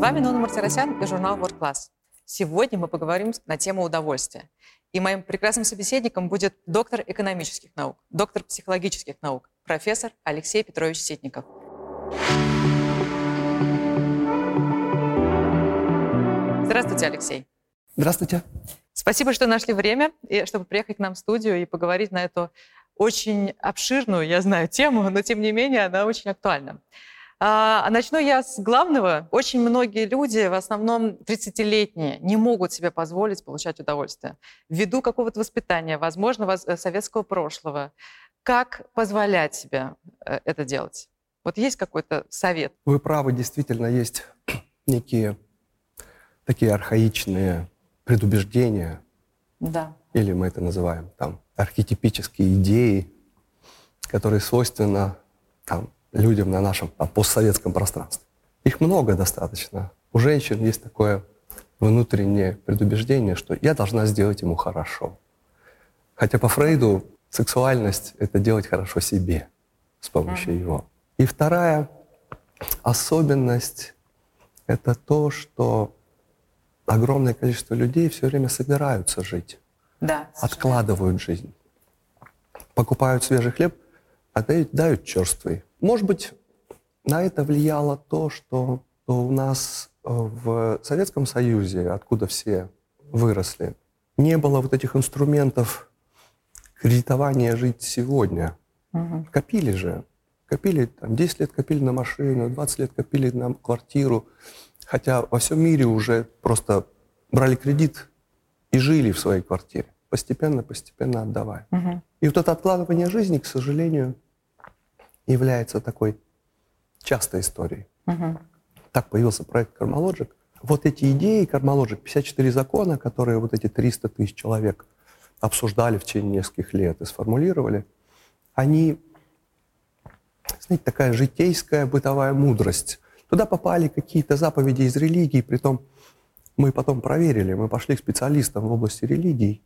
вами Нона Мартиросян и журнал World Class. Сегодня мы поговорим на тему удовольствия. И моим прекрасным собеседником будет доктор экономических наук, доктор психологических наук, профессор Алексей Петрович Ситников. Здравствуйте, Алексей. Здравствуйте. Спасибо, что нашли время, чтобы приехать к нам в студию и поговорить на эту очень обширную, я знаю, тему, но тем не менее она очень актуальна. А, начну я с главного. Очень многие люди, в основном 30-летние, не могут себе позволить получать удовольствие. Ввиду какого-то воспитания, возможно, э, советского прошлого. Как позволять себе э, это делать? Вот есть какой-то совет? Вы правы, действительно, есть некие такие архаичные предубеждения. Да. Или мы это называем там архетипические идеи, которые свойственны там, людям на нашем там, постсоветском пространстве. Их много достаточно. У женщин есть такое внутреннее предубеждение, что я должна сделать ему хорошо. Хотя по Фрейду сексуальность — это делать хорошо себе с помощью его. И вторая особенность — это то, что огромное количество людей все время собираются жить. Да. Откладывают жизнь. Покупают свежий хлеб, а дают, черствый. Может быть, на это влияло то, что у нас э, в Советском Союзе, откуда все выросли, не было вот этих инструментов кредитования жить сегодня. Угу. Копили же. Копили, там, 10 лет копили на машину, 20 лет копили на квартиру. Хотя во всем мире уже просто брали кредит и жили в своей квартире, постепенно-постепенно отдавая. Угу. И вот это откладывание жизни, к сожалению, является такой частой историей. Угу. Так появился проект Кармалоджик. Вот эти идеи Кармалоджик, 54 закона, которые вот эти 300 тысяч человек обсуждали в течение нескольких лет и сформулировали, они, знаете, такая житейская бытовая мудрость. Туда попали какие-то заповеди из религии, притом мы потом проверили, мы пошли к специалистам в области религий,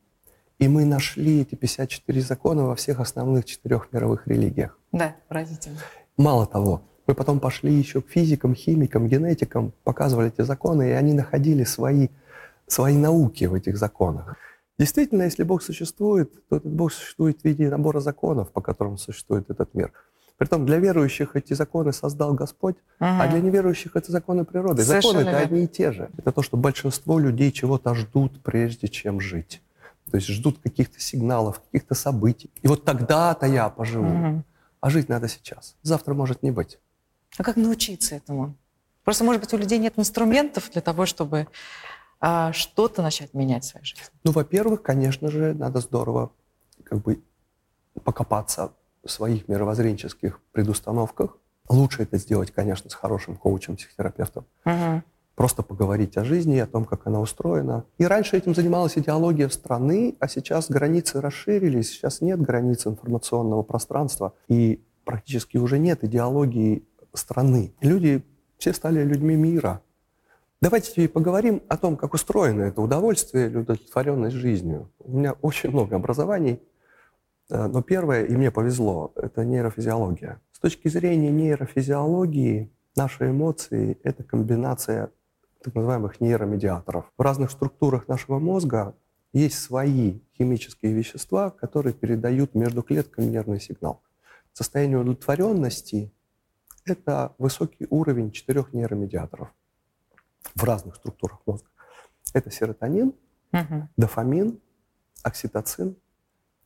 и мы нашли эти 54 закона во всех основных четырех мировых религиях. Да, поразительно. Мало того, мы потом пошли еще к физикам, химикам, генетикам, показывали эти законы, и они находили свои, свои науки в этих законах. Действительно, если Бог существует, то этот Бог существует в виде набора законов, по которым существует этот мир. Притом для верующих эти законы создал Господь, угу. а для неверующих это законы природы. Совершенно законы это одни и те же. Это то, что большинство людей чего-то ждут, прежде чем жить. То есть ждут каких-то сигналов, каких-то событий. И вот тогда-то я поживу. Угу. А жить надо сейчас. Завтра может не быть. А как научиться этому? Просто, может быть, у людей нет инструментов для того, чтобы а, что-то начать менять в своей жизни. Ну, во-первых, конечно же, надо здорово как бы покопаться в своих мировоззренческих предустановках. Лучше это сделать, конечно, с хорошим коучем, психотерапевтом. Угу просто поговорить о жизни, о том, как она устроена. И раньше этим занималась идеология страны, а сейчас границы расширились, сейчас нет границ информационного пространства, и практически уже нет идеологии страны. Люди все стали людьми мира. Давайте поговорим о том, как устроено это удовольствие или удовлетворенность жизнью. У меня очень много образований, э, но первое, и мне повезло, это нейрофизиология. С точки зрения нейрофизиологии, наши эмоции — это комбинация так называемых нейромедиаторов. В разных структурах нашего мозга есть свои химические вещества, которые передают между клетками нервный сигнал. Состояние удовлетворенности — это высокий уровень четырех нейромедиаторов в разных структурах мозга. Это серотонин, угу. дофамин, окситоцин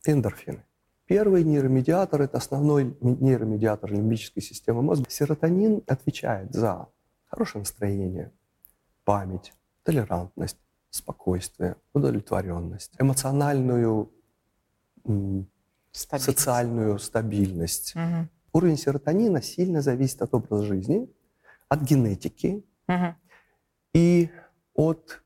и эндорфины. Первый нейромедиатор — это основной нейромедиатор лимбической системы мозга. Серотонин отвечает за хорошее настроение, память, толерантность, спокойствие, удовлетворенность, эмоциональную, стабильность. социальную стабильность. Угу. Уровень серотонина сильно зависит от образа жизни, от генетики угу. и от,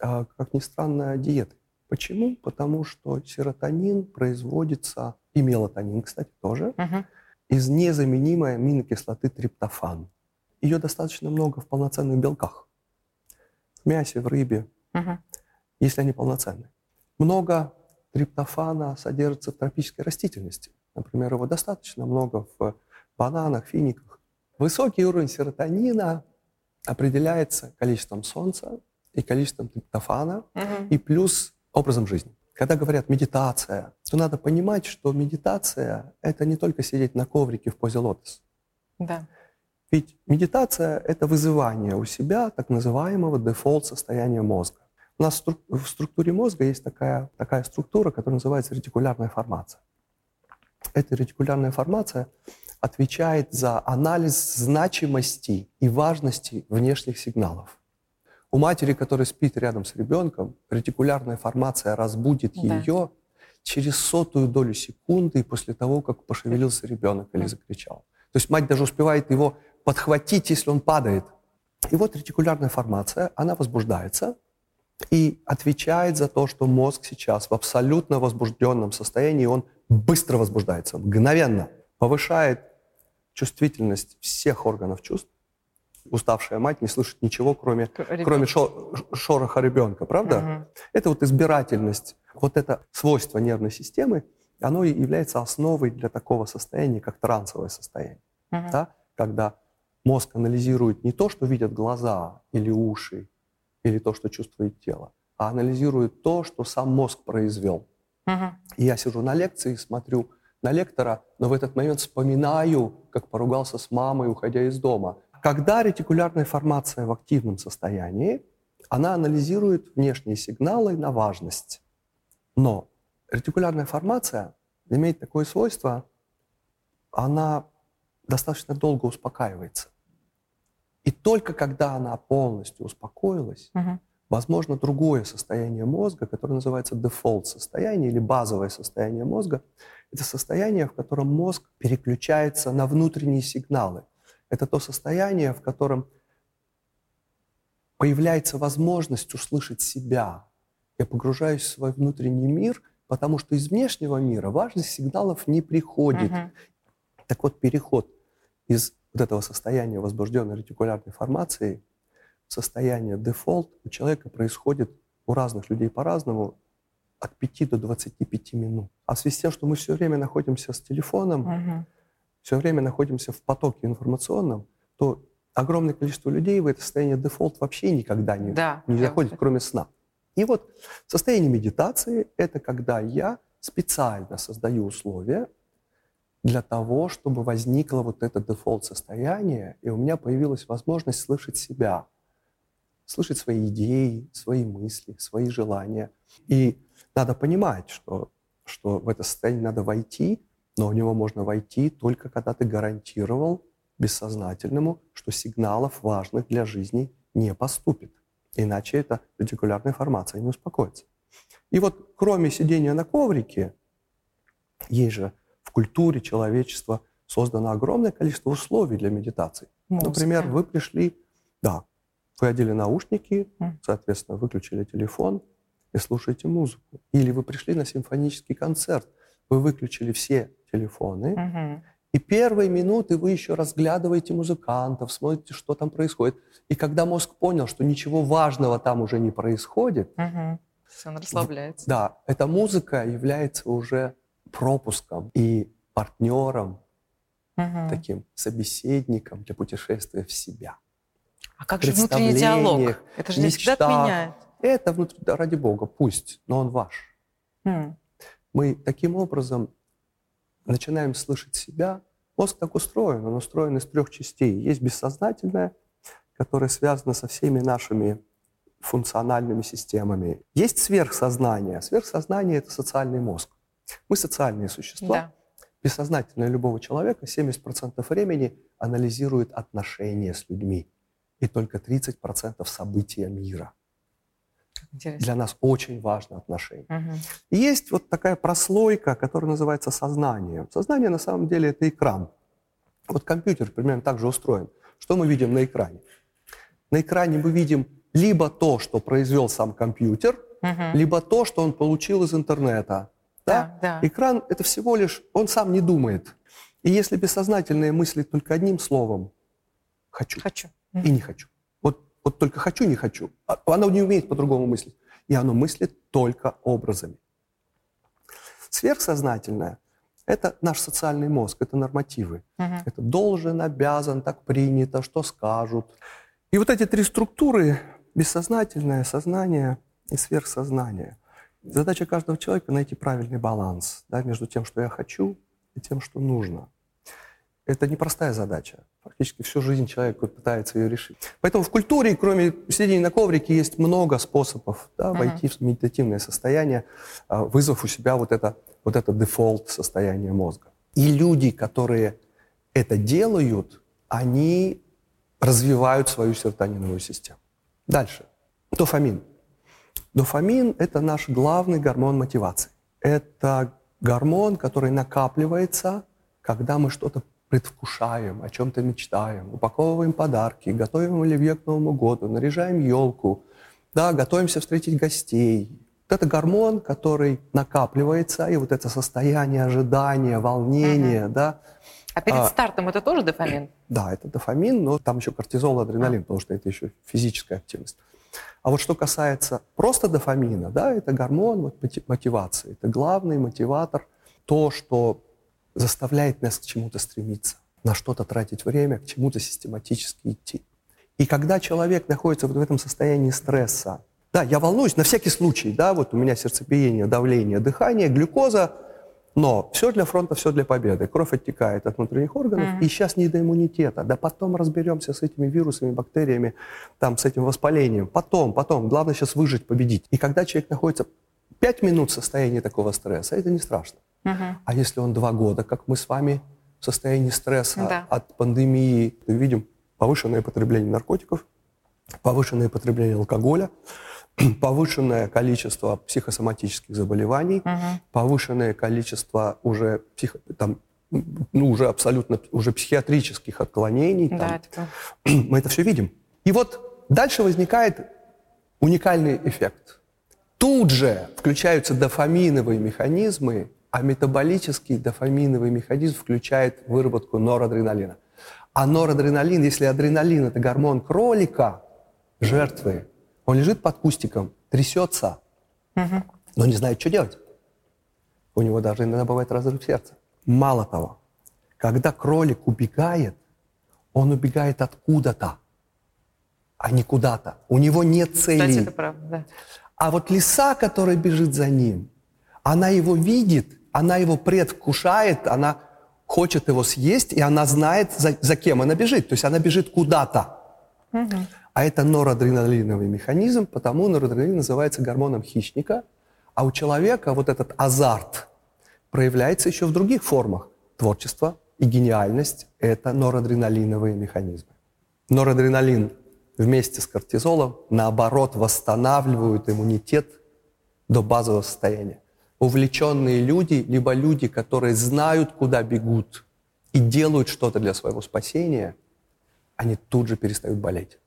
а, как ни странно, диеты. Почему? Потому что серотонин производится, и мелатонин, кстати, тоже, угу. из незаменимой аминокислоты триптофан. Ее достаточно много в полноценных белках в мясе, в рыбе, угу. если они полноценны. Много триптофана содержится в тропической растительности. Например, его достаточно много в бананах, финиках. Высокий уровень серотонина определяется количеством солнца и количеством триптофана, угу. и плюс образом жизни. Когда говорят медитация, то надо понимать, что медитация — это не только сидеть на коврике в позе лотос. Да. Ведь медитация — это вызывание у себя так называемого дефолт состояния мозга. У нас в структуре мозга есть такая, такая структура, которая называется ретикулярная формация. Эта ретикулярная формация отвечает за анализ значимости и важности внешних сигналов. У матери, которая спит рядом с ребенком, ретикулярная формация разбудит да. ее через сотую долю секунды после того, как пошевелился ребенок или закричал. То есть мать даже успевает его подхватить, если он падает. И вот ретикулярная формация, она возбуждается и отвечает за то, что мозг сейчас в абсолютно возбужденном состоянии, он быстро возбуждается, мгновенно повышает чувствительность всех органов чувств, уставшая мать не слышит ничего, кроме, кроме шо, шороха ребенка, правда? Угу. Это вот избирательность, вот это свойство нервной системы, оно является основой для такого состояния, как трансовое состояние. Угу. Да? Когда мозг анализирует не то, что видят глаза или уши, или то, что чувствует тело, а анализирует то, что сам мозг произвел. Угу. И я сижу на лекции смотрю на лектора, но в этот момент вспоминаю, как поругался с мамой, уходя из дома – когда ретикулярная формация в активном состоянии, она анализирует внешние сигналы на важность. Но ретикулярная формация имеет такое свойство, она достаточно долго успокаивается. И только когда она полностью успокоилась, угу. возможно другое состояние мозга, которое называется дефолт состояние или базовое состояние мозга. Это состояние, в котором мозг переключается на внутренние сигналы. Это то состояние, в котором появляется возможность услышать себя. Я погружаюсь в свой внутренний мир, потому что из внешнего мира важных сигналов не приходит. Uh-huh. Так вот, переход из вот этого состояния возбужденной ретикулярной формации состояние дефолт у человека происходит у разных людей по-разному от 5 до 25 минут. А в связи с тем, что мы все время находимся с телефоном, uh-huh все время находимся в потоке информационном, то огромное количество людей в это состояние дефолт вообще никогда не, да, не заходит, кроме сна. И вот состояние медитации – это когда я специально создаю условия для того, чтобы возникло вот это default-состояние, и у меня появилась возможность слышать себя, слышать свои идеи, свои мысли, свои желания. И надо понимать, что, что в это состояние надо войти – но в него можно войти только когда ты гарантировал бессознательному, что сигналов важных для жизни не поступит. Иначе эта ретикулярная формация не успокоится. И вот кроме сидения на коврике, есть же в культуре человечества создано огромное количество условий для медитации. Музыка. Например, вы пришли, да, вы одели наушники, соответственно, выключили телефон и слушаете музыку. Или вы пришли на симфонический концерт, вы выключили все телефоны, угу. и первые минуты вы еще разглядываете музыкантов, смотрите, что там происходит. И когда мозг понял, что ничего важного там уже не происходит, угу. он расслабляется. Да, эта музыка является уже пропуском и партнером, угу. таким собеседником для путешествия в себя. А как же внутренний диалог? Это же не всегда отменяет. Это внутри, да, ради бога, пусть, но он ваш. Mm. Мы таким образом начинаем слышать себя. Мозг так устроен, он устроен из трех частей. Есть бессознательное, которое связано со всеми нашими функциональными системами. Есть сверхсознание. Сверхсознание — это социальный мозг. Мы социальные существа. Да. Бессознательное любого человека 70% времени анализирует отношения с людьми и только 30% события мира. Интересно. Для нас очень важно отношение. Угу. И есть вот такая прослойка, которая называется сознание. Сознание на самом деле это экран. Вот компьютер примерно так же устроен. Что мы видим на экране? На экране мы видим либо то, что произвел сам компьютер, угу. либо то, что он получил из интернета. Да? Да, да. Экран это всего лишь, он сам не думает. И если бессознательное мыслит только одним словом, хочу, хочу. и не хочу, вот только хочу, не хочу. А оно не умеет по-другому мыслить. И оно мыслит только образами. Сверхсознательное – это наш социальный мозг, это нормативы. Угу. Это должен, обязан, так принято, что скажут. И вот эти три структуры, бессознательное, сознание и сверхсознание, задача каждого человека найти правильный баланс да, между тем, что я хочу, и тем, что нужно. Это непростая задача. Фактически всю жизнь человек пытается ее решить. Поэтому в культуре, кроме сидения на коврике, есть много способов да, войти uh-huh. в медитативное состояние, а, вызвав у себя вот это, вот это дефолт состояние мозга. И люди, которые это делают, они развивают свою серотониновую систему. Дальше. Дофамин. Дофамин – это наш главный гормон мотивации. Это гормон, который накапливается, когда мы что-то предвкушаем, о чем-то мечтаем, упаковываем подарки, готовим оливье к Новому году, наряжаем елку, да, готовимся встретить гостей. Вот это гормон, который накапливается, и вот это состояние ожидания, волнения, угу. да. А перед а, стартом это тоже дофамин? Да, это дофамин, но там еще кортизол, адреналин, а. потому что это еще физическая активность. А вот что касается просто дофамина, да, это гормон мотивации, это главный мотиватор, то, что заставляет нас к чему-то стремиться, на что-то тратить время, к чему-то систематически идти. И когда человек находится вот в этом состоянии стресса, да, я волнуюсь на всякий случай, да, вот у меня сердцебиение, давление, дыхание, глюкоза, но все для фронта, все для победы. Кровь оттекает от внутренних органов, mm-hmm. и сейчас не до иммунитета. Да потом разберемся с этими вирусами, бактериями, там, с этим воспалением. Потом, потом. Главное сейчас выжить, победить. И когда человек находится 5 минут в состоянии такого стресса, это не страшно. Угу. А если он два года, как мы с вами, в состоянии стресса да. от пандемии, мы видим повышенное потребление наркотиков, повышенное потребление алкоголя, повышенное количество психосоматических заболеваний, угу. повышенное количество уже психо, там, ну, уже абсолютно уже психиатрических отклонений. Да, там. это... Мы это все видим. И вот дальше возникает уникальный эффект. Тут же включаются дофаминовые механизмы, а метаболический дофаминовый механизм включает выработку норадреналина. А норадреналин, если адреналин – это гормон кролика, жертвы, он лежит под кустиком, трясется, угу. но не знает, что делать. У него даже иногда бывает разрыв сердца. Мало того, когда кролик убегает, он убегает откуда-то, а не куда-то. У него нет цели. Кстати, это правда, да. А вот лиса, которая бежит за ним, она его видит она его предвкушает, она хочет его съесть, и она знает, за, за кем она бежит. То есть она бежит куда-то. Угу. А это норадреналиновый механизм, потому норадреналин называется гормоном хищника. А у человека вот этот азарт проявляется еще в других формах. Творчество и гениальность – это норадреналиновые механизмы. Норадреналин вместе с кортизолом, наоборот, восстанавливают иммунитет до базового состояния увлеченные люди, либо люди, которые знают, куда бегут и делают что-то для своего спасения, они тут же перестают болеть.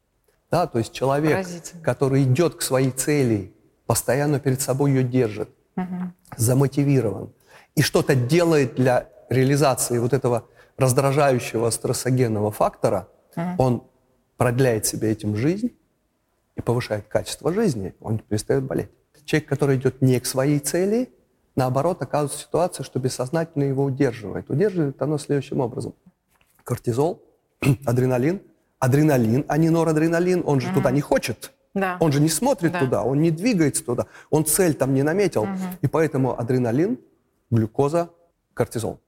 Да, то есть человек, который идет к своей цели, постоянно перед собой ее держит, угу. замотивирован и что-то делает для реализации вот этого раздражающего стрессогенного фактора, угу. он продляет себе этим жизнь и повышает качество жизни, он перестает болеть. Человек, который идет не к своей цели, наоборот, оказывается ситуация, что бессознательно его удерживает. Удерживает оно следующим образом. Кортизол, адреналин, адреналин, а не норадреналин, он же угу. туда не хочет. Да. Он же не смотрит да. туда, он не двигается туда, он цель там не наметил. Угу. И поэтому адреналин, глюкоза, кортизол.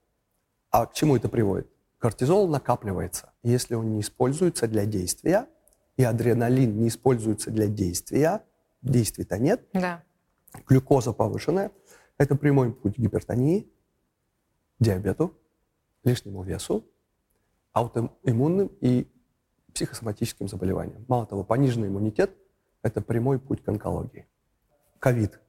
А к чему это приводит? Кортизол накапливается. Если он не используется для действия, и адреналин не используется для действия, действия-то нет, да. глюкоза повышенная – это прямой путь к гипертонии, диабету, лишнему весу, аутоиммунным и психосоматическим заболеваниям. Мало того, пониженный иммунитет – это прямой путь к онкологии. Ковид.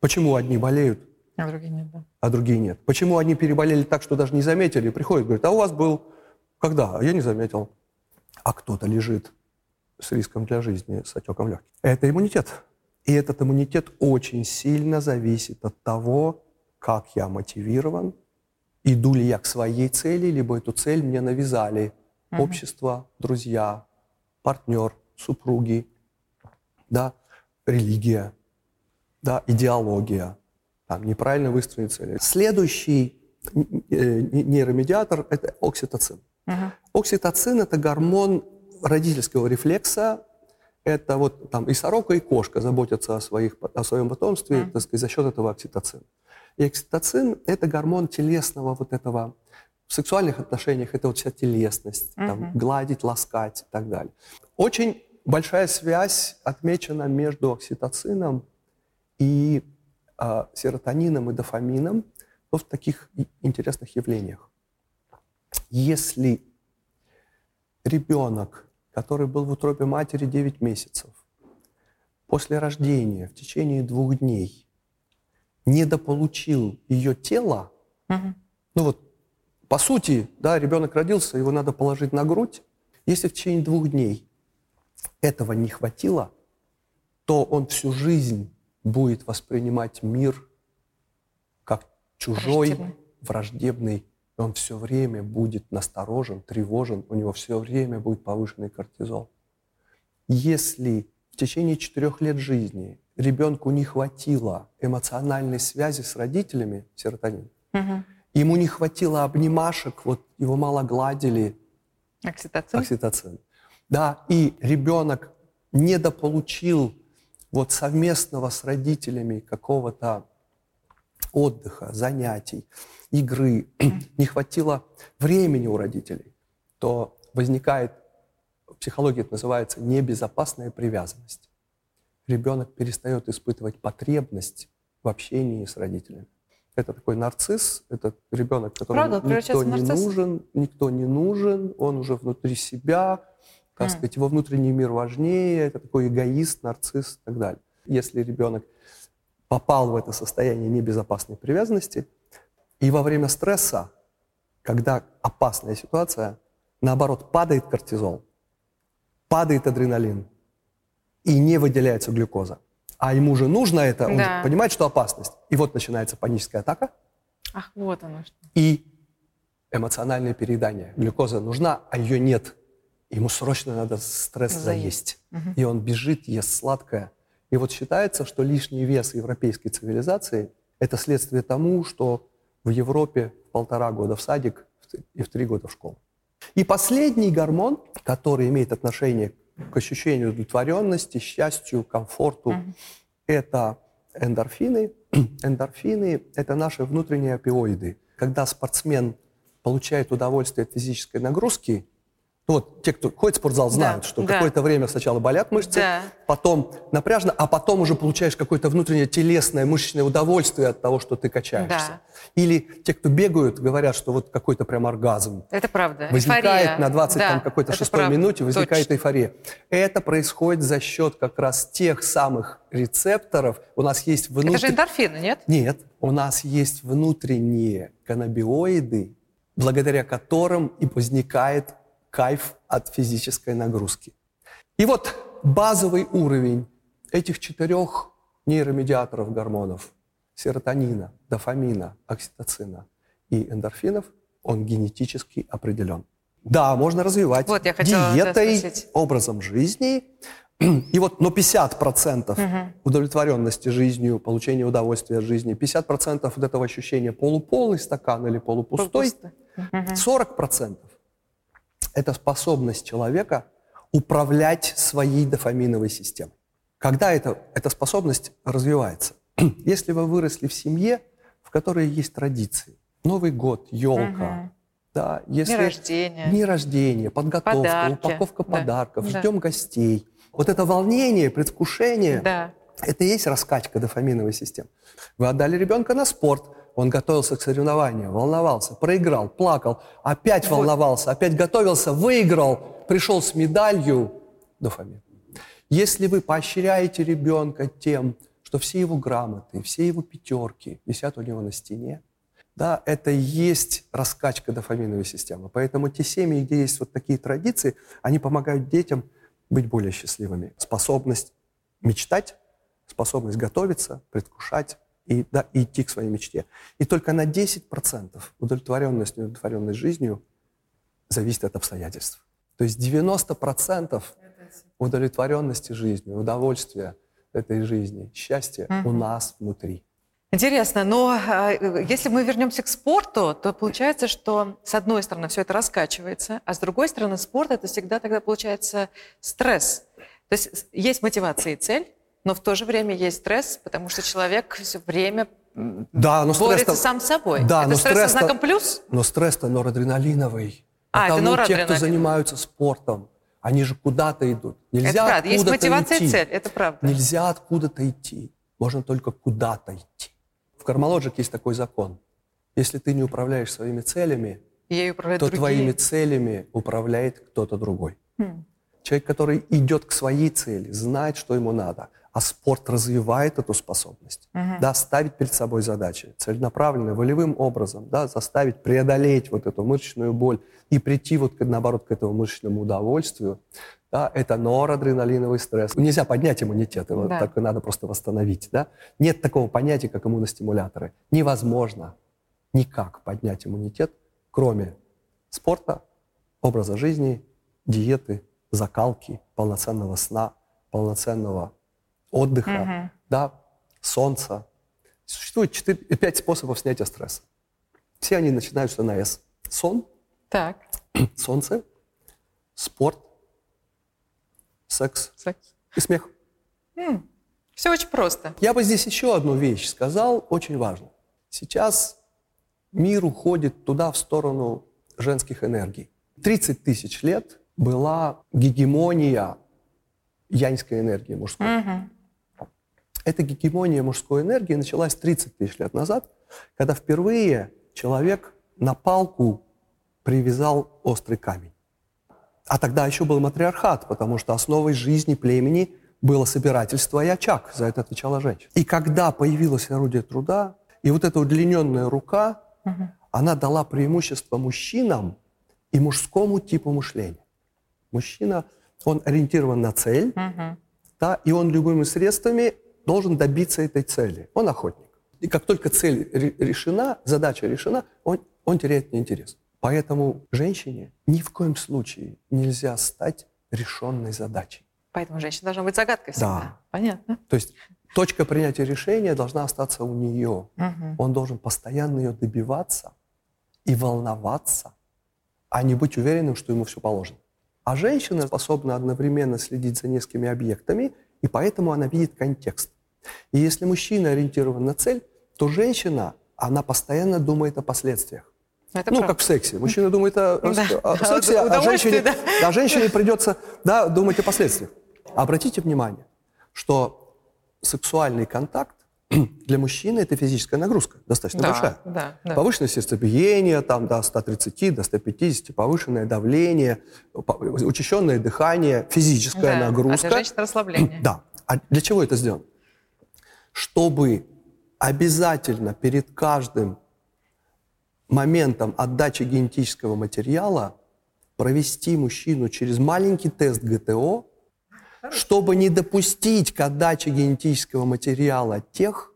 Почему одни болеют, а другие нет, да. а другие нет? Почему они переболели так, что даже не заметили? Приходят, говорят, а у вас был когда? А я не заметил. А кто-то лежит с риском для жизни, с отеком легких. Это иммунитет. И этот иммунитет очень сильно зависит от того, как я мотивирован, иду ли я к своей цели, либо эту цель мне навязали угу. общество, друзья, партнер, супруги, да, религия, да, идеология, там, неправильно выстроенные цели. Следующий э, нейромедиатор – это окситоцин. Угу. Окситоцин – это гормон родительского рефлекса это вот там и сорока, и кошка заботятся о, своих, о своем потомстве, mm. так сказать, за счет этого окситоцина. И окситоцин – это гормон телесного вот этого, в сексуальных отношениях это вот вся телесность, mm-hmm. там, гладить, ласкать и так далее. Очень большая связь отмечена между окситоцином и э, серотонином и дофамином в таких интересных явлениях. Если ребенок, который был в утробе матери 9 месяцев, после рождения в течение двух дней недополучил ее тело, угу. ну вот, по сути, да, ребенок родился, его надо положить на грудь. Если в течение двух дней этого не хватило, то он всю жизнь будет воспринимать мир как чужой, враждебный. враждебный. Он все время будет насторожен, тревожен, у него все время будет повышенный кортизол. Если в течение четырех лет жизни ребенку не хватило эмоциональной связи с родителями, серотонин, угу. Ему не хватило обнимашек, вот его мало гладили, окситоцин, окситоцин. Да, и ребенок недополучил вот совместного с родителями какого-то отдыха, занятий, игры, не хватило времени у родителей, то возникает, в психологии это называется небезопасная привязанность. Ребенок перестает испытывать потребность в общении с родителями. Это такой нарцисс, это ребенок, которому Правда, никто не нужен, никто не нужен, он уже внутри себя, так сказать, его внутренний мир важнее, это такой эгоист, нарцисс и так далее. Если ребенок попал в это состояние небезопасной привязанности, и во время стресса, когда опасная ситуация, наоборот, падает кортизол, падает адреналин, и не выделяется глюкоза. А ему же нужно это, он да. понимает, что опасность. И вот начинается паническая атака. Ах, вот оно что. И эмоциональное переедание. Глюкоза нужна, а ее нет. Ему срочно надо стресс заесть. Угу. И он бежит, ест сладкое. И вот считается, что лишний вес европейской цивилизации – это следствие тому, что в Европе полтора года в садик и в три года в школу. И последний гормон, который имеет отношение к ощущению удовлетворенности, счастью, комфорту, mm это эндорфины. Эндорфины – это наши внутренние опиоиды. Когда спортсмен получает удовольствие от физической нагрузки, ну вот те, кто ходит в спортзал, знают, да, что да. какое-то время сначала болят мышцы, да. потом напряжно, а потом уже получаешь какое-то внутреннее телесное мышечное удовольствие от того, что ты качаешься. Да. Или те, кто бегают, говорят, что вот какой-то прям оргазм. Это правда. Возникает эйфория. на 20 да, там какой-то шестой правда. минуте, возникает Точно. эйфория. Это происходит за счет как раз тех самых рецепторов. У нас есть внутренние... Это же эндорфины, нет? Нет. У нас есть внутренние каннабиоиды, благодаря которым и возникает кайф от физической нагрузки. И вот базовый уровень этих четырех нейромедиаторов гормонов – серотонина, дофамина, окситоцина и эндорфинов – он генетически определен. Да, можно развивать вот, я диетой, образом жизни. И вот, но 50% угу. удовлетворенности жизнью, получения удовольствия от жизни, 50% вот этого ощущения полуполный стакан или полупустой, угу. 40% это способность человека управлять своей дофаминовой системой. Когда это, эта способность развивается? Если вы выросли в семье, в которой есть традиции, Новый год, елка, угу. да, если дни рождения, дни рождения подготовка, Подарки. упаковка да. подарков, да. ждем гостей. Вот это волнение, предвкушение, да. это и есть раскачка дофаминовой системы. Вы отдали ребенка на спорт, он готовился к соревнованию, волновался, проиграл, плакал, опять вот. волновался, опять готовился, выиграл, пришел с медалью. Дофамин. Если вы поощряете ребенка тем, что все его грамоты, все его пятерки висят у него на стене, да, это и есть раскачка дофаминовой системы. Поэтому те семьи, где есть вот такие традиции, они помогают детям быть более счастливыми. Способность мечтать, способность готовиться, предвкушать, и, да, и идти к своей мечте. И только на 10% удовлетворенность, неудовлетворенность жизнью зависит от обстоятельств. То есть 90% удовлетворенности жизнью, удовольствия этой жизни, счастья угу. у нас внутри. Интересно, но э, если мы вернемся к спорту, то получается, что с одной стороны все это раскачивается, а с другой стороны спорт это всегда тогда получается стресс. То есть есть мотивация и цель, но в то же время есть стресс, потому что человек все время да, но борется сам с собой. Да, это но стресс, стресс знаком плюс? Но стресс-то норадреналиновый. А, это Потому те, кто занимаются спортом, они же куда-то идут. Нельзя это правда. Есть мотивация идти. и цель, это правда. Нельзя откуда-то идти. Можно только куда-то идти. В Кармалоджик есть такой закон. Если ты не управляешь своими целями, то другие. твоими целями управляет кто-то другой. Хм. Человек, который идет к своей цели, знает, что ему надо, а спорт развивает эту способность. Мгм. Да, ставить перед собой задачи, целенаправленно, волевым образом, да, заставить преодолеть вот эту мышечную боль и прийти вот, наоборот, к этому мышечному удовольствию, да, это норадреналиновый стресс. Нельзя поднять иммунитет, его Да. только надо просто восстановить. Да? Нет такого понятия, как иммуностимуляторы. Невозможно никак поднять иммунитет, кроме спорта, образа жизни, диеты, закалки, полноценного сна, полноценного отдыха, Мгм. да, солнца. Существует 4, 5 способов снятия стресса. Все они начинаются на «С». Сон, Так, солнце, спорт, секс секс. и смех. Все очень просто. Я бы здесь еще одну вещь сказал, очень важно. Сейчас мир уходит туда, в сторону женских энергий. 30 тысяч лет была гегемония яньской энергии мужской. Мгм. Эта гегемония мужской энергии началась 30 тысяч лет назад, когда впервые человек на палку привязал острый камень. А тогда еще был матриархат, потому что основой жизни племени было собирательство и очаг. За это отвечала женщина. И когда появилось орудие труда, и вот эта удлиненная рука, она дала преимущество мужчинам и мужскому типу мышления. Мужчина, он ориентирован на цель, Мгм. да, и он любыми средствами должен добиться этой цели. Он охотник. И как только цель ре- решена, задача решена, он, он теряет интерес. Поэтому женщине ни в коем случае нельзя стать решенной задачей. Поэтому женщина должна быть загадкой всегда. Да. Понятно. То есть точка принятия решения должна остаться у нее. Мгм. Он должен постоянно ее добиваться и волноваться, а не быть уверенным, что ему все положено. А женщина способна одновременно следить за несколькими объектами, и поэтому она видит контекст. И если мужчина ориентирован на цель, то женщина, она постоянно думает о последствиях. Это ну, правда. как в сексе. Мужчина думает о, Да. о сексе, а женщине, да. а женщине придется да, думать о последствиях. Обратите внимание, что сексуальный контакт для мужчины это физическая нагрузка, достаточно Да, большая. да, да. Повышенное сердцебиение, там, до 130, до 150, повышенное давление, учащенное дыхание, физическая Да. нагрузка. А для женщин расслабление. Да. А для чего это сделано? Чтобы обязательно перед каждым моментом отдачи генетического материала провести мужчину через маленький тест ГТО, чтобы не допустить к отдаче генетического материала тех,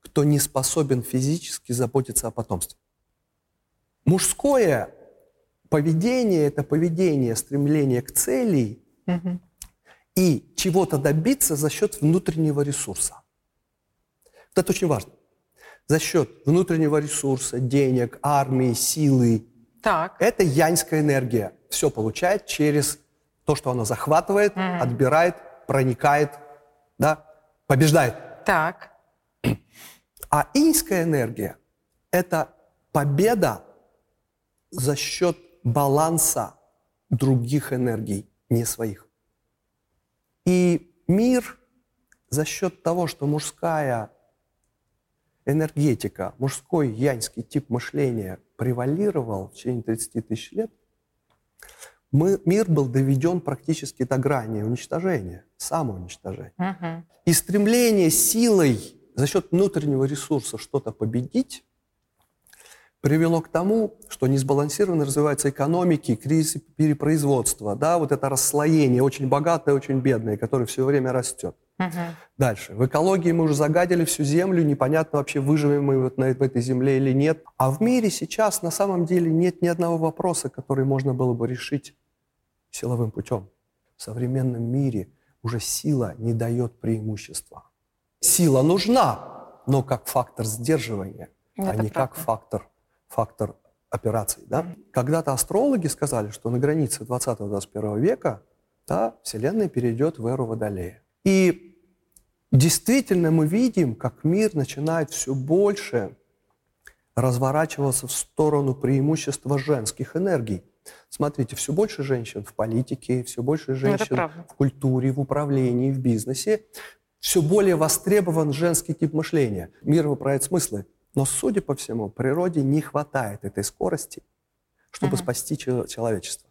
кто не способен физически заботиться о потомстве. Мужское поведение – это поведение, стремление к цели Мгм. и чего-то добиться за счет внутреннего ресурса. Это очень важно. За счет внутреннего ресурса, денег, армии, силы. Так. Это яньская энергия. Все получает через то, что оно захватывает, отбирает, проникает, да, побеждает. Так. А иньская энергия – это победа за счет баланса других энергий, не своих. И мир за счет того, что мужская энергетика, мужской яньский тип мышления превалировал в течение 30 тысяч лет, мы, мир был доведен практически до грани уничтожения, самоуничтожения. Мгм. И стремление силой за счет внутреннего ресурса что-то победить привело к тому, что несбалансированно развиваются экономики, кризис перепроизводства, да, вот это расслоение, очень богатое, очень бедное, которое все время растет. Мгм. Дальше. В экологии мы уже загадили всю землю, непонятно вообще, выживем мы вот на, в этой земле или нет. А в мире сейчас на самом деле нет ни одного вопроса, который можно было бы решить силовым путем. В современном мире уже сила не дает преимущества. Сила нужна, но как фактор сдерживания, Это а не правда. как фактор, фактор операций. Да? Mm-hmm. Когда-то астрологи сказали, что на границе 20-21 века да, Вселенная перейдет в эру Водолея. И действительно мы видим, как мир начинает все больше разворачиваться в сторону преимущества женских энергий. Смотрите, все больше женщин в политике, все больше ну, женщин в культуре, в управлении, в бизнесе. Все более востребован женский тип мышления. Мир выправляет смыслы. Но, судя по всему, природе не хватает этой скорости, чтобы uh-huh. спасти человечество.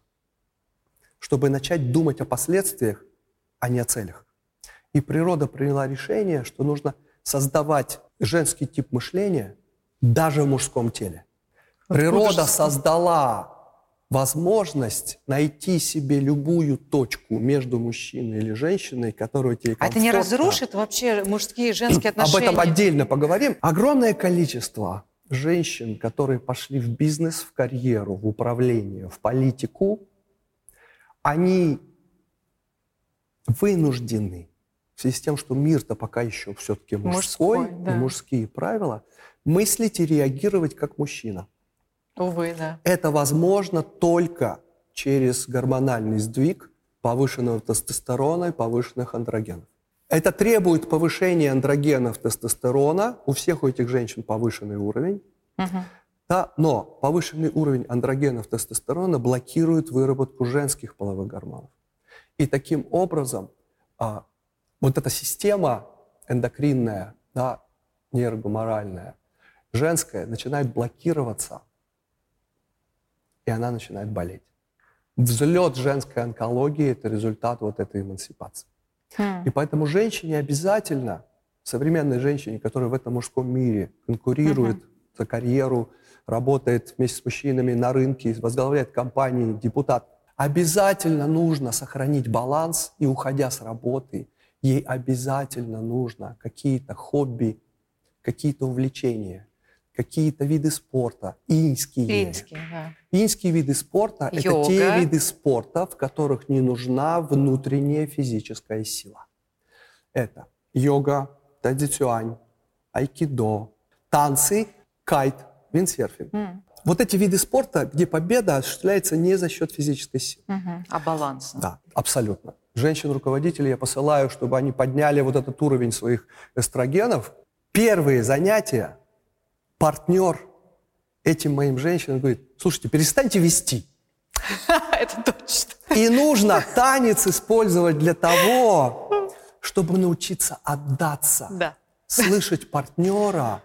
Чтобы начать думать о последствиях, а не о целях. И природа приняла решение, что нужно создавать женский тип мышления даже в мужском теле. Природа создала возможность найти себе любую точку между мужчиной или женщиной, которую тебе комфортно. А это не разрушит вообще мужские и женские отношения? Об этом отдельно поговорим. Огромное количество женщин, которые пошли в бизнес, в карьеру, в управление, в политику, они вынуждены в связи с тем, что мир-то пока еще все-таки мужской, мужской да. и мужские правила, мыслить и реагировать как мужчина. Увы, да. Это возможно только через гормональный сдвиг повышенного тестостерона и повышенных андрогенов. Это требует повышения андрогенов тестостерона. У всех у этих женщин повышенный уровень. Угу. Да, но повышенный уровень андрогенов тестостерона блокирует выработку женских половых гормонов. И таким образом а, вот эта система эндокринная, да, нейрогуморальная, женская, начинает блокироваться и она начинает болеть. Взлет женской онкологии – это результат вот этой эмансипации. Mm. И поэтому женщине обязательно, современной женщине, которая в этом мужском мире конкурирует mm-hmm. за карьеру, работает вместе с мужчинами на рынке, возглавляет компании, депутат, обязательно нужно сохранить баланс и, уходя с работы, ей обязательно нужно какие-то хобби, какие-то увлечения какие-то виды спорта, инские. Инские, да. Инские виды спорта – это те виды спорта, в которых не нужна внутренняя физическая сила. Это йога, тадзицюань, айкидо, танцы, кайт, виндсерфинг. Mm. Вот эти виды спорта, где победа осуществляется не за счет физической силы. Mm-hmm. А баланс. Да, абсолютно. Женщин-руководителей я посылаю, чтобы они подняли вот этот уровень своих эстрогенов. Первые занятия партнер этим моим женщинам говорит, слушайте, перестаньте вести. Это точно. И нужно танец использовать для того, чтобы научиться отдаться, да. слышать партнера.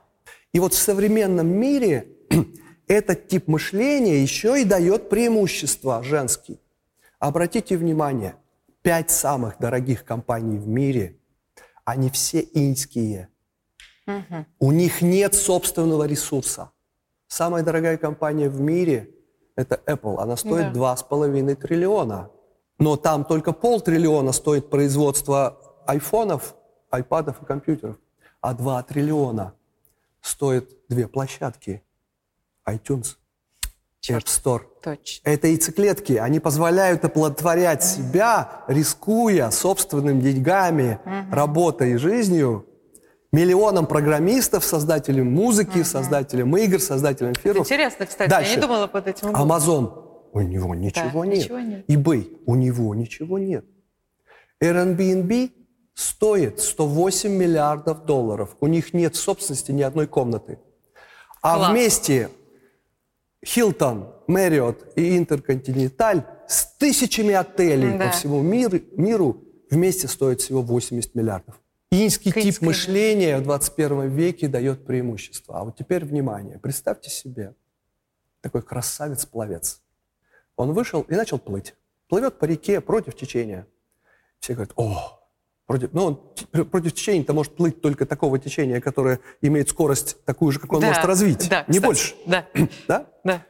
И вот в современном мире этот тип мышления еще и дает преимущество женский. Обратите внимание, пять самых дорогих компаний в мире, они все инские – Угу. У них нет собственного ресурса. Самая дорогая компания в мире – это Apple. Она стоит два с половиной триллиона. Но там только полтриллиона стоит производство айфонов, айпадов и компьютеров. А 2 триллиона стоит две площадки. iTunes, Store. Точно. Это яйцеклетки. Они позволяют оплодотворять себя, рискуя собственными деньгами, угу. работой и жизнью, миллионам программистов, создателям музыки, uh-huh. создателям игр, создателям фильмов. Интересно, кстати, Дальше. я не думала под этим углом. Amazon. У него ничего, да, нет. ничего нет. eBay. У него ничего нет. Airbnb стоит 108 миллиардов долларов. У них нет собственности ни одной комнаты. А Класс. вместе Hilton, Marriott и Intercontinental с тысячами отелей да. по всему миру, миру вместе стоят всего 80 миллиардов. Инский тип мышления в 21 веке дает преимущество. А вот теперь внимание. Представьте себе такой красавец-пловец. Он вышел и начал плыть. Плывет по реке против течения. Все говорят, о, против, ну, он против течения-то может плыть только такого течения, которое имеет скорость такую же, как он да, может развить. Да, не кстати, больше. Да. да? Да.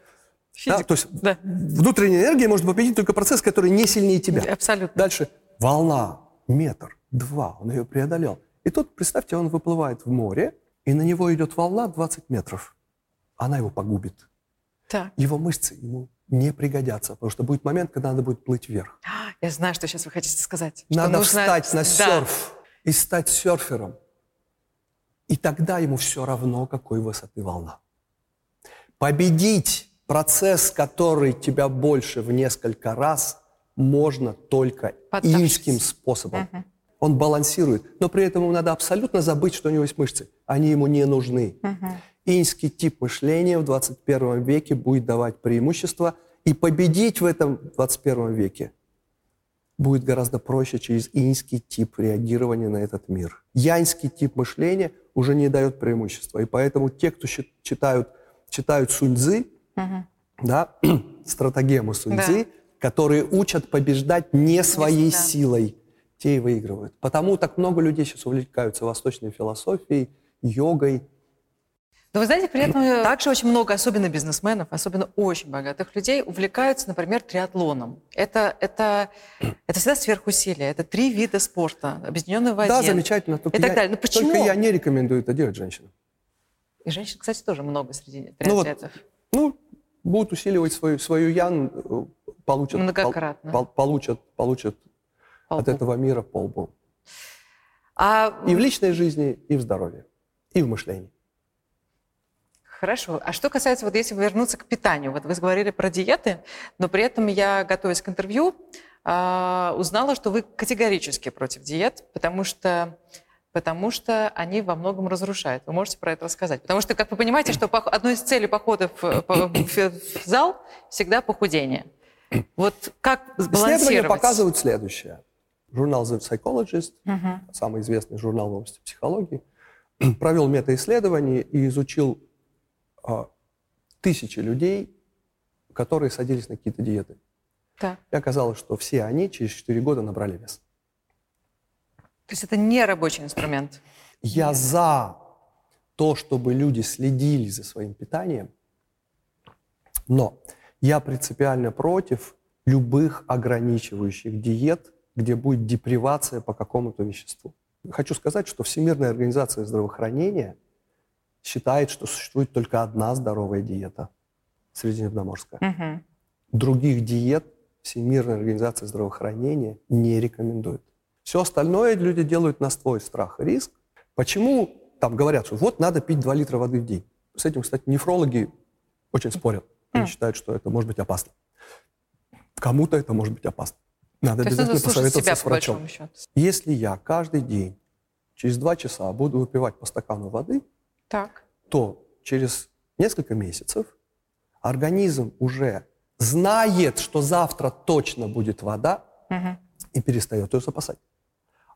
Да, то есть да. внутренняя энергия может победить только процесс, который не сильнее тебя. Абсолютно. Дальше. Волна, метр, два, он ее преодолел. И тут, представьте, он выплывает в море, и на него идет волна 20 метров. Она его погубит. Так. Его мышцы ему не пригодятся, потому что будет момент, когда надо будет плыть вверх. Я знаю, что сейчас вы хотите сказать. Надо нужно... встать на серф и стать серфером. И тогда ему все равно, какой высоты волна. Победить процесс, который тебя больше в несколько раз, можно только инским способом. Угу. Он балансирует, но при этом ему надо абсолютно забыть, что у него есть мышцы. Они ему не нужны. Угу. Инский тип мышления в 21 веке будет давать преимущество, и победить в этом 21 веке будет гораздо проще через инский тип реагирования на этот мир. Янский тип мышления уже не дает преимущества, и поэтому те, кто читают, читают Суньцзы, угу. да, стратегему Суньцзы, да. которые учат побеждать не своей да. силой, те и выигрывают. Потому так много людей сейчас увлекаются восточной философией, йогой, но вы знаете, при этом э, также очень много, особенно бизнесменов, особенно очень богатых людей, увлекаются, например, триатлоном. Это, это, это всегда сверхусилие. Это три вида спорта, объединенные в один. Да, замечательно. Только, и так я, далее. Но почему? только я не рекомендую это делать женщинам. И женщин, кстати, тоже много среди триатлетов. Ну, вот, ну будут усиливать свою, свою ян, э, получат, Многократно. Пол, получат, получат от этого мира полбу. А... И в личной жизни, и в здоровье, и в мышлении. Хорошо. А что касается, вот если вернуться к питанию, вот вы говорили про диеты, но при этом я, готовясь к интервью, а, узнала, что вы категорически против диет, потому что потому что они во многом разрушают. Вы можете про это рассказать? Потому что, как вы понимаете, что одной из целей похода в, в зал всегда похудение. Вот как сбалансировать? Исследования показывают следующее. Журнал The Psychologist, угу. самый известный журнал в области психологии, провел метаисследование и изучил тысячи людей, которые садились на какие-то диеты. Да. И оказалось, что все они через 4 года набрали вес. То есть это не рабочий инструмент? Я Нет. за то, чтобы люди следили за своим питанием, но я принципиально против любых ограничивающих диет, где будет депривация по какому-то веществу. Хочу сказать, что Всемирная организация здравоохранения считает, что существует только одна здоровая диета средиземноморская. Угу. Других диет Всемирная организация здравоохранения не рекомендует. Все остальное люди делают на свой страх и риск. Почему там говорят, что вот надо пить 2 литра воды в день? С этим, кстати, нефрологи очень спорят. Они mm. считают, что это может быть опасно. Кому-то это может быть опасно. Надо То обязательно посоветоваться себя, с врачом. Если я каждый день через два часа буду выпивать по стакану воды, так. то через несколько месяцев организм уже знает, что завтра точно будет вода, угу. и перестает ее запасать.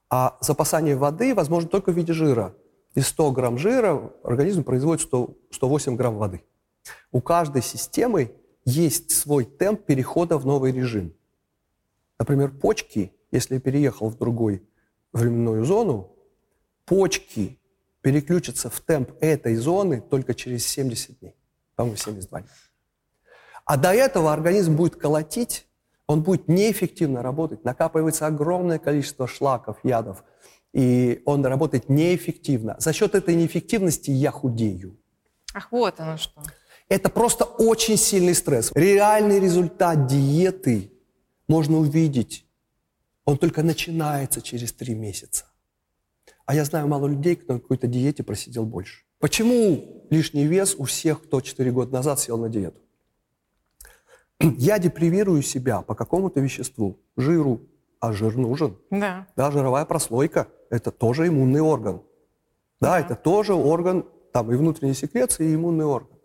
А запасание воды возможно только в виде жира. Из 100 грамм жира организм производит 100, 108 грамм воды. У каждой системы есть свой темп перехода в новый режим. Например, почки, если я переехал в другую временную зону, почки переключится в темп этой зоны только через 70 дней, по-моему, 72 дня. А до этого организм будет колотить, он будет неэффективно работать, накапливается огромное количество шлаков, ядов, и он работает неэффективно. За счет этой неэффективности я худею. Ах, вот оно что. Это просто очень сильный стресс. Реальный результат диеты можно увидеть. Он только начинается через три месяца. А я знаю мало людей, кто на какой-то диете просидел больше. Почему лишний вес у всех, кто 4 года назад сел на диету? Я депривирую себя по какому-то веществу, жиру, а жир нужен. Да. Да, жировая прослойка – это тоже иммунный орган. Да, да, это тоже орган, там и внутренней секреции, и иммунный орган.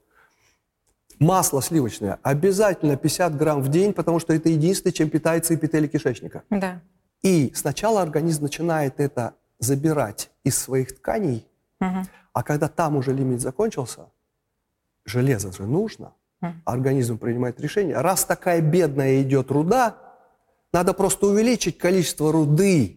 Масло сливочное обязательно 50 грамм в день, потому что это единственное, чем питается эпителий кишечника. Да. И сначала организм начинает это забирать из своих тканей, угу. а когда там уже лимит закончился, железо же нужно, угу. организм принимает решение, раз такая бедная идет руда, надо просто увеличить количество руды,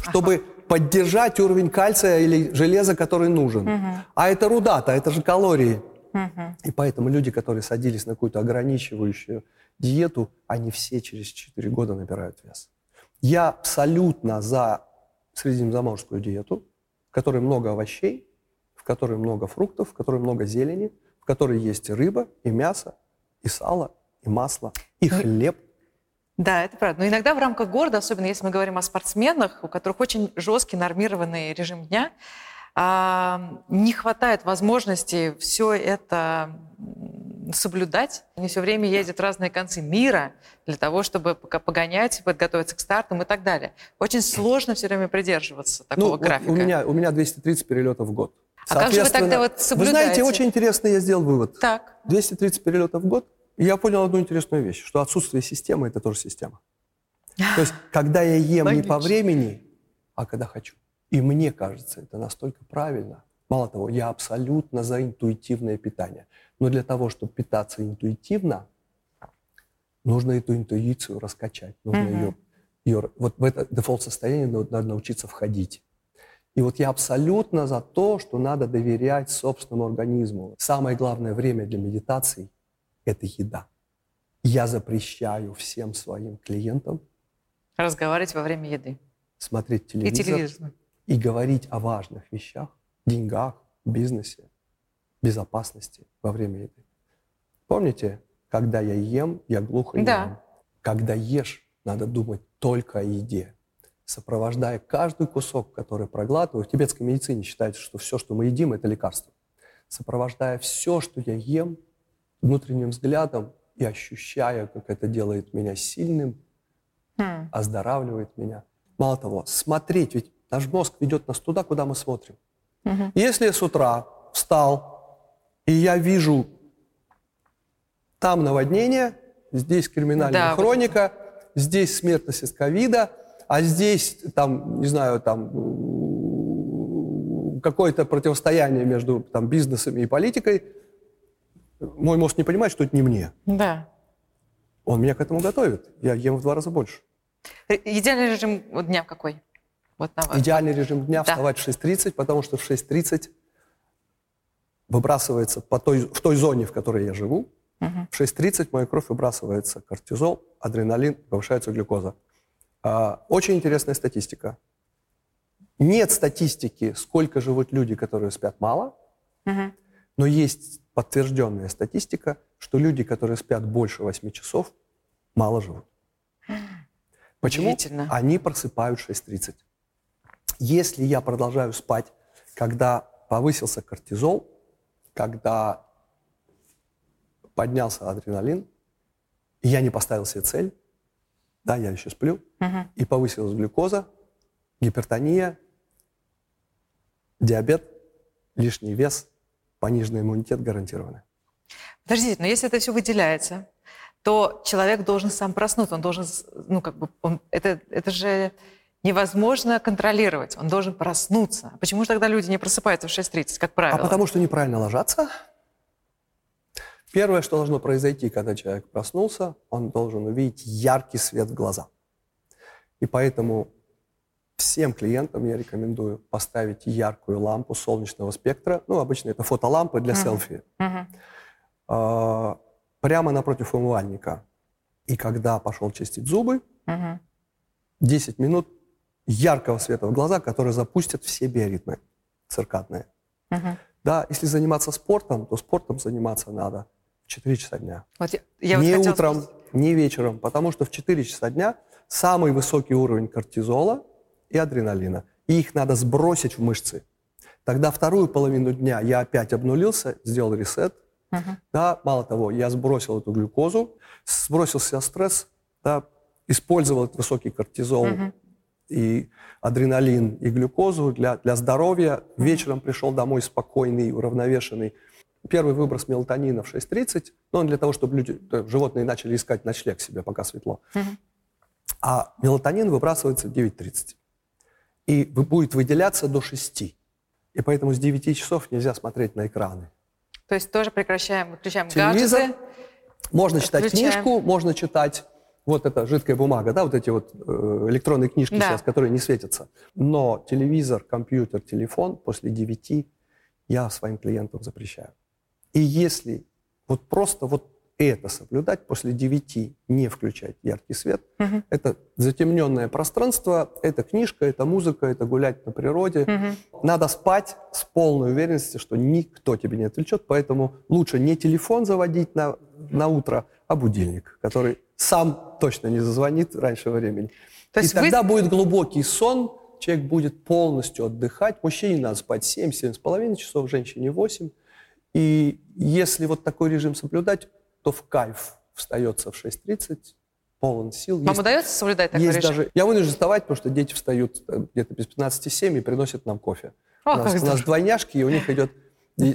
чтобы ага. поддержать уровень кальция или железа, который нужен. Угу. А это руда-то, это же калории. Угу. И поэтому люди, которые садились на какую-то ограничивающую диету, они все через 4 года набирают вес. Я абсолютно за средиземноморскую диету, в которой много овощей, в которой много фруктов, в которой много зелени, в которой есть и рыба, и мясо, и сало, и масло, и ну, хлеб. Да, это правда. Но иногда в рамках города, особенно если мы говорим о спортсменах, у которых очень жесткий нормированный режим дня, а, не хватает возможности все это соблюдать. Они все время ездят в разные концы мира для того, чтобы погонять, подготовиться к стартам и так далее. Очень сложно все время придерживаться такого ну, графика. Вот у, меня, у меня 230 перелетов в год. А как же вы тогда вот соблюдаете? Вы знаете, очень интересно я сделал вывод. Так. 230 перелетов в год. И я понял одну интересную вещь, что отсутствие системы – это тоже система. То есть, когда я ем не по времени, а когда хочу. И мне кажется, это настолько правильно. Мало того, я абсолютно за интуитивное питание. Но для того, чтобы питаться интуитивно, нужно эту интуицию раскачать. Нужно mm-hmm. ее, ее... Вот в это дефолт-состояние надо научиться входить. И вот я абсолютно за то, что надо доверять собственному организму. Самое главное время для медитации – это еда. Я запрещаю всем своим клиентам разговаривать во время еды, смотреть телевизор и, телевизор. и говорить о важных вещах, деньгах, бизнесе, безопасности во время еды. Помните, когда я ем, я глухо не да. ем. Когда ешь, надо думать только о еде. Сопровождая каждый кусок, который проглатываю, в тибетской медицине считается, что все, что мы едим, это лекарство. Сопровождая все, что я ем, внутренним взглядом и ощущая, как это делает меня сильным, mm. оздоравливает меня. Мало того, смотреть, ведь наш мозг ведет нас туда, куда мы смотрим. Mm-hmm. Если я с утра встал, и я вижу там наводнение, здесь криминальная да, хроника, вот. здесь смертность от ковида, а здесь, там, не знаю, там какое-то противостояние между там, бизнесом и политикой, мой мозг не понимает, что это не мне. Да. Он меня к этому готовит. Я ем в два раза больше. Идеальный режим дня какой? Вот на Идеальный режим дня да. вставать в 6.30, потому что в 6.30 выбрасывается по той, в той зоне, в которой я живу. Угу. В 6.30 в мою кровь выбрасывается кортизол, адреналин, повышается глюкоза. А, очень интересная статистика. Нет статистики, сколько живут люди, которые спят мало, угу. но есть подтвержденная статистика, что люди, которые спят больше 8 часов, мало живут. Почему? Они просыпают 6.30. Если я продолжаю спать, когда повысился кортизол, когда поднялся адреналин, и я не поставил себе цель, да, я еще сплю, угу. и повысилась глюкоза, гипертония, диабет, лишний вес, пониженный иммунитет гарантированы. Подождите, но если это все выделяется, то человек должен сам проснуться, он должен, ну как бы, он, это, это же невозможно контролировать. Он должен проснуться. Почему же тогда люди не просыпаются в 6.30, как правило? А потому что неправильно ложатся. Первое, что должно произойти, когда человек проснулся, он должен увидеть яркий свет в глаза. И поэтому всем клиентам я рекомендую поставить яркую лампу солнечного спектра. Ну, обычно это фотолампы для uh-huh. селфи. Uh-huh. А, прямо напротив умывальника. И когда пошел чистить зубы, uh-huh. 10 минут яркого света в глаза, который запустит все биоритмы циркадные. Угу. Да, если заниматься спортом, то спортом заниматься надо в 4 часа дня. Вот я, я не вот утром, спросить. не вечером, потому что в 4 часа дня самый высокий уровень кортизола и адреналина. И их надо сбросить в мышцы. Тогда вторую половину дня я опять обнулился, сделал ресет. Угу. Да, мало того, я сбросил эту глюкозу, сбросил себя стресс, да, использовал этот высокий кортизол угу и адреналин, и глюкозу для, для здоровья. Вечером пришел домой спокойный, уравновешенный. Первый выброс мелатонина в 6.30, но он для того, чтобы люди, животные начали искать ночлег себе, пока светло. А мелатонин выбрасывается в 9.30. И будет выделяться до 6. И поэтому с 9 часов нельзя смотреть на экраны. То есть тоже прекращаем, выключаем Телевизор. гаджеты? Можно читать книжку, можно читать вот эта жидкая бумага, да, вот эти вот э, электронные книжки да. сейчас, которые не светятся. Но телевизор, компьютер, телефон после 9 я своим клиентам запрещаю. И если вот просто вот это соблюдать, после 9 не включать яркий свет, угу. это затемненное пространство, это книжка, это музыка, это гулять на природе. Угу. Надо спать с полной уверенностью, что никто тебе не отвлечет, поэтому лучше не телефон заводить на, на утро, а будильник, который сам точно не зазвонит раньше времени. То есть и вы... тогда будет глубокий сон человек будет полностью отдыхать. Мужчине надо спать 7-7,5 часов, женщине 8. И если вот такой режим соблюдать, то в кайф встается в 6.30, полон сил. Вам есть, удается соблюдать такой есть режим? Даже, я вынужден вставать, потому что дети встают э, где-то без 15-7 и приносят нам кофе. О, у, нас, у нас двойняшки, и у них идет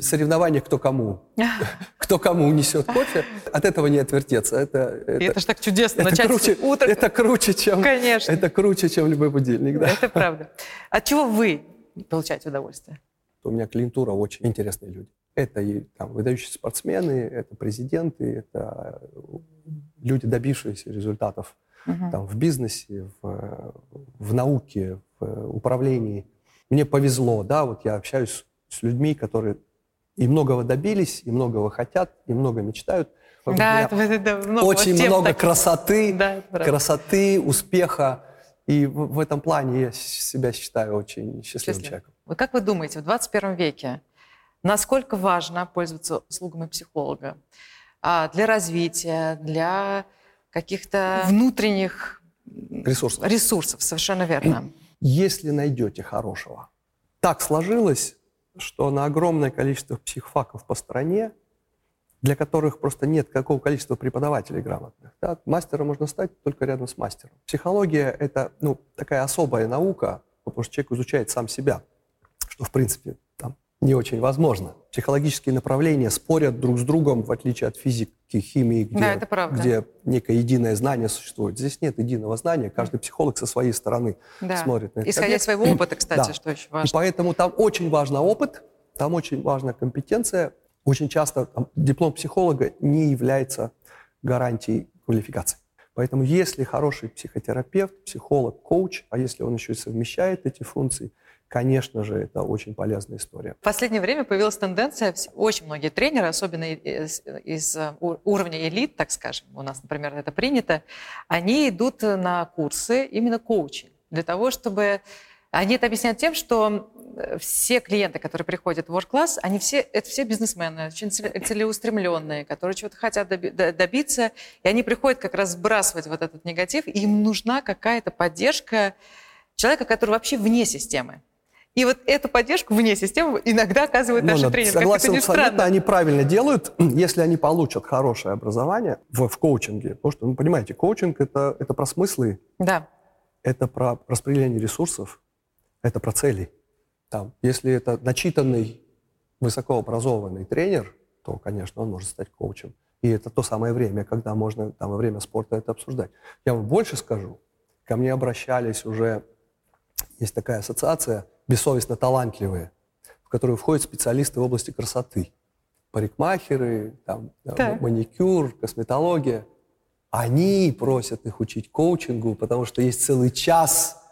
соревнование кто кому. Кто кому унесет кофе. От этого не отвертеться. Это, это, это же так чудесно это начать круче, утро. Это круче, чем, Конечно. это круче, чем любой будильник. Да? Это правда. От чего вы получаете удовольствие? У меня клиентура очень интересные люди. Это и там, выдающиеся спортсмены, это президенты, это люди, добившиеся результатов угу. там, в бизнесе, в, в науке, в управлении. Мне повезло, да, вот я общаюсь с людьми, которые и многого добились, и многого хотят, и много мечтают. Да, это, это много очень много так... красоты, да, красоты, успеха. И в, в этом плане я себя считаю очень счастливым Счастлив. человеком. Вы как вы думаете, в 21 веке насколько важно пользоваться услугами психолога а, для развития, для каких-то внутренних ресурсов? Ресурсов, совершенно верно. Если найдете хорошего. Так сложилось, что на огромное количество психфаков по стране, для которых просто нет какого количества преподавателей грамотных. Да? Мастером можно стать только рядом с мастером. Психология — это ну, такая особая наука, потому что человек изучает сам себя, что, в принципе, не очень возможно. Психологические направления спорят друг с другом, в отличие от физики, химии, где, да, где некое единое знание существует. Здесь нет единого знания, каждый психолог со своей стороны да. смотрит на это. Исходя из своего опыта, кстати, да. что очень важно. И поэтому там очень важен опыт, там очень важна компетенция. Очень часто там, диплом психолога не является гарантией квалификации. Поэтому если хороший психотерапевт, психолог, коуч, а если он еще и совмещает эти функции – конечно же, это очень полезная история. В последнее время появилась тенденция, очень многие тренеры, особенно из, из э, уровня элит, так скажем, у нас, например, это принято, они идут на курсы именно коучинг, для того, чтобы... Они это объясняют тем, что э, все клиенты, которые приходят в work-класс, они все, это все бизнесмены, очень целеустремленные, которые чего-то хотят добиться, и они приходят как раз сбрасывать вот этот негатив, и им нужна какая-то поддержка человека, который вообще вне системы. И вот эту поддержку вне системы иногда оказывают наши ну, тренеры. Согласен абсолютно, они правильно делают, если они получат хорошее образование в, в коучинге. Потому что, ну, понимаете, коучинг это, это про смыслы, да. это про распределение ресурсов, это про цели. Там, если это начитанный, высокообразованный тренер, то, конечно, он может стать коучем. И это то самое время, когда можно там, во время спорта это обсуждать. Я вам больше скажу. Ко мне обращались уже, есть такая ассоциация – бессовестно талантливые, в которые входят специалисты в области красоты. Парикмахеры, там, да. маникюр, косметология. Они просят их учить коучингу, потому что есть целый час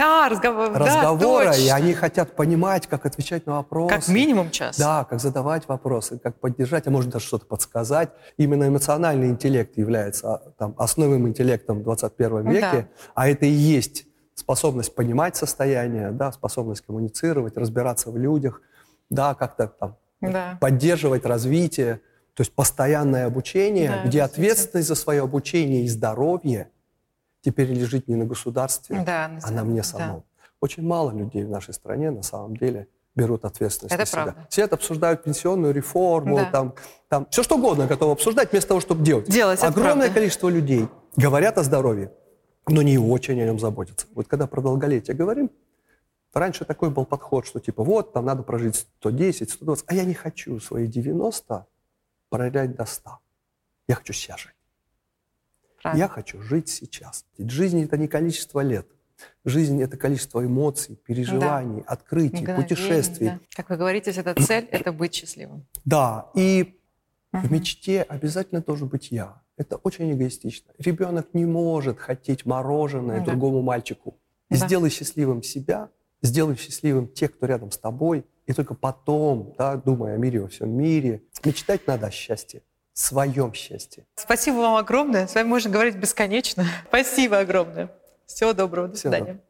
а, разговор, разговора, да, и они хотят понимать, как отвечать на вопросы. Как минимум час. Да, как задавать вопросы, как поддержать, а может даже что-то подсказать. Именно эмоциональный интеллект является а, там, основным интеллектом в 21 веке, да. а это и есть способность понимать состояние, да, способность коммуницировать, разбираться в людях, да, как-то там да. поддерживать развитие, то есть постоянное обучение, да, где ответственность за свое обучение и здоровье теперь лежит не на государстве, да, а на мне самом. Да. Очень мало людей в нашей стране на самом деле берут ответственность Это на себя. Правда. Все это обсуждают пенсионную реформу, да. там, там все что угодно готовы обсуждать вместо того, чтобы делать. Делать. Огромное количество людей говорят о здоровье, но не очень о нем заботятся. Вот когда про долголетие говорим, раньше такой был подход, что типа вот, там надо прожить 110, 120, а я не хочу свои 90 пролять до 100. Я хочу сейчас жить. Правильно. Я хочу жить сейчас. Ведь жизнь – это не количество лет. Жизнь – это количество эмоций, переживаний, да. открытий, Мгновений, путешествий. Да. Как вы говорите, это цель – это быть счастливым. Да, и угу. в мечте обязательно должен быть я. Это очень эгоистично. Ребенок не может хотеть мороженое да. другому мальчику. Да. Сделай счастливым себя, сделай счастливым тех, кто рядом с тобой, и только потом, да, думая о мире во всем мире, мечтать надо о счастье, своем счастье. Спасибо вам огромное. С вами можно говорить бесконечно. Спасибо огромное. Всего доброго. До Всего свидания. Доброго.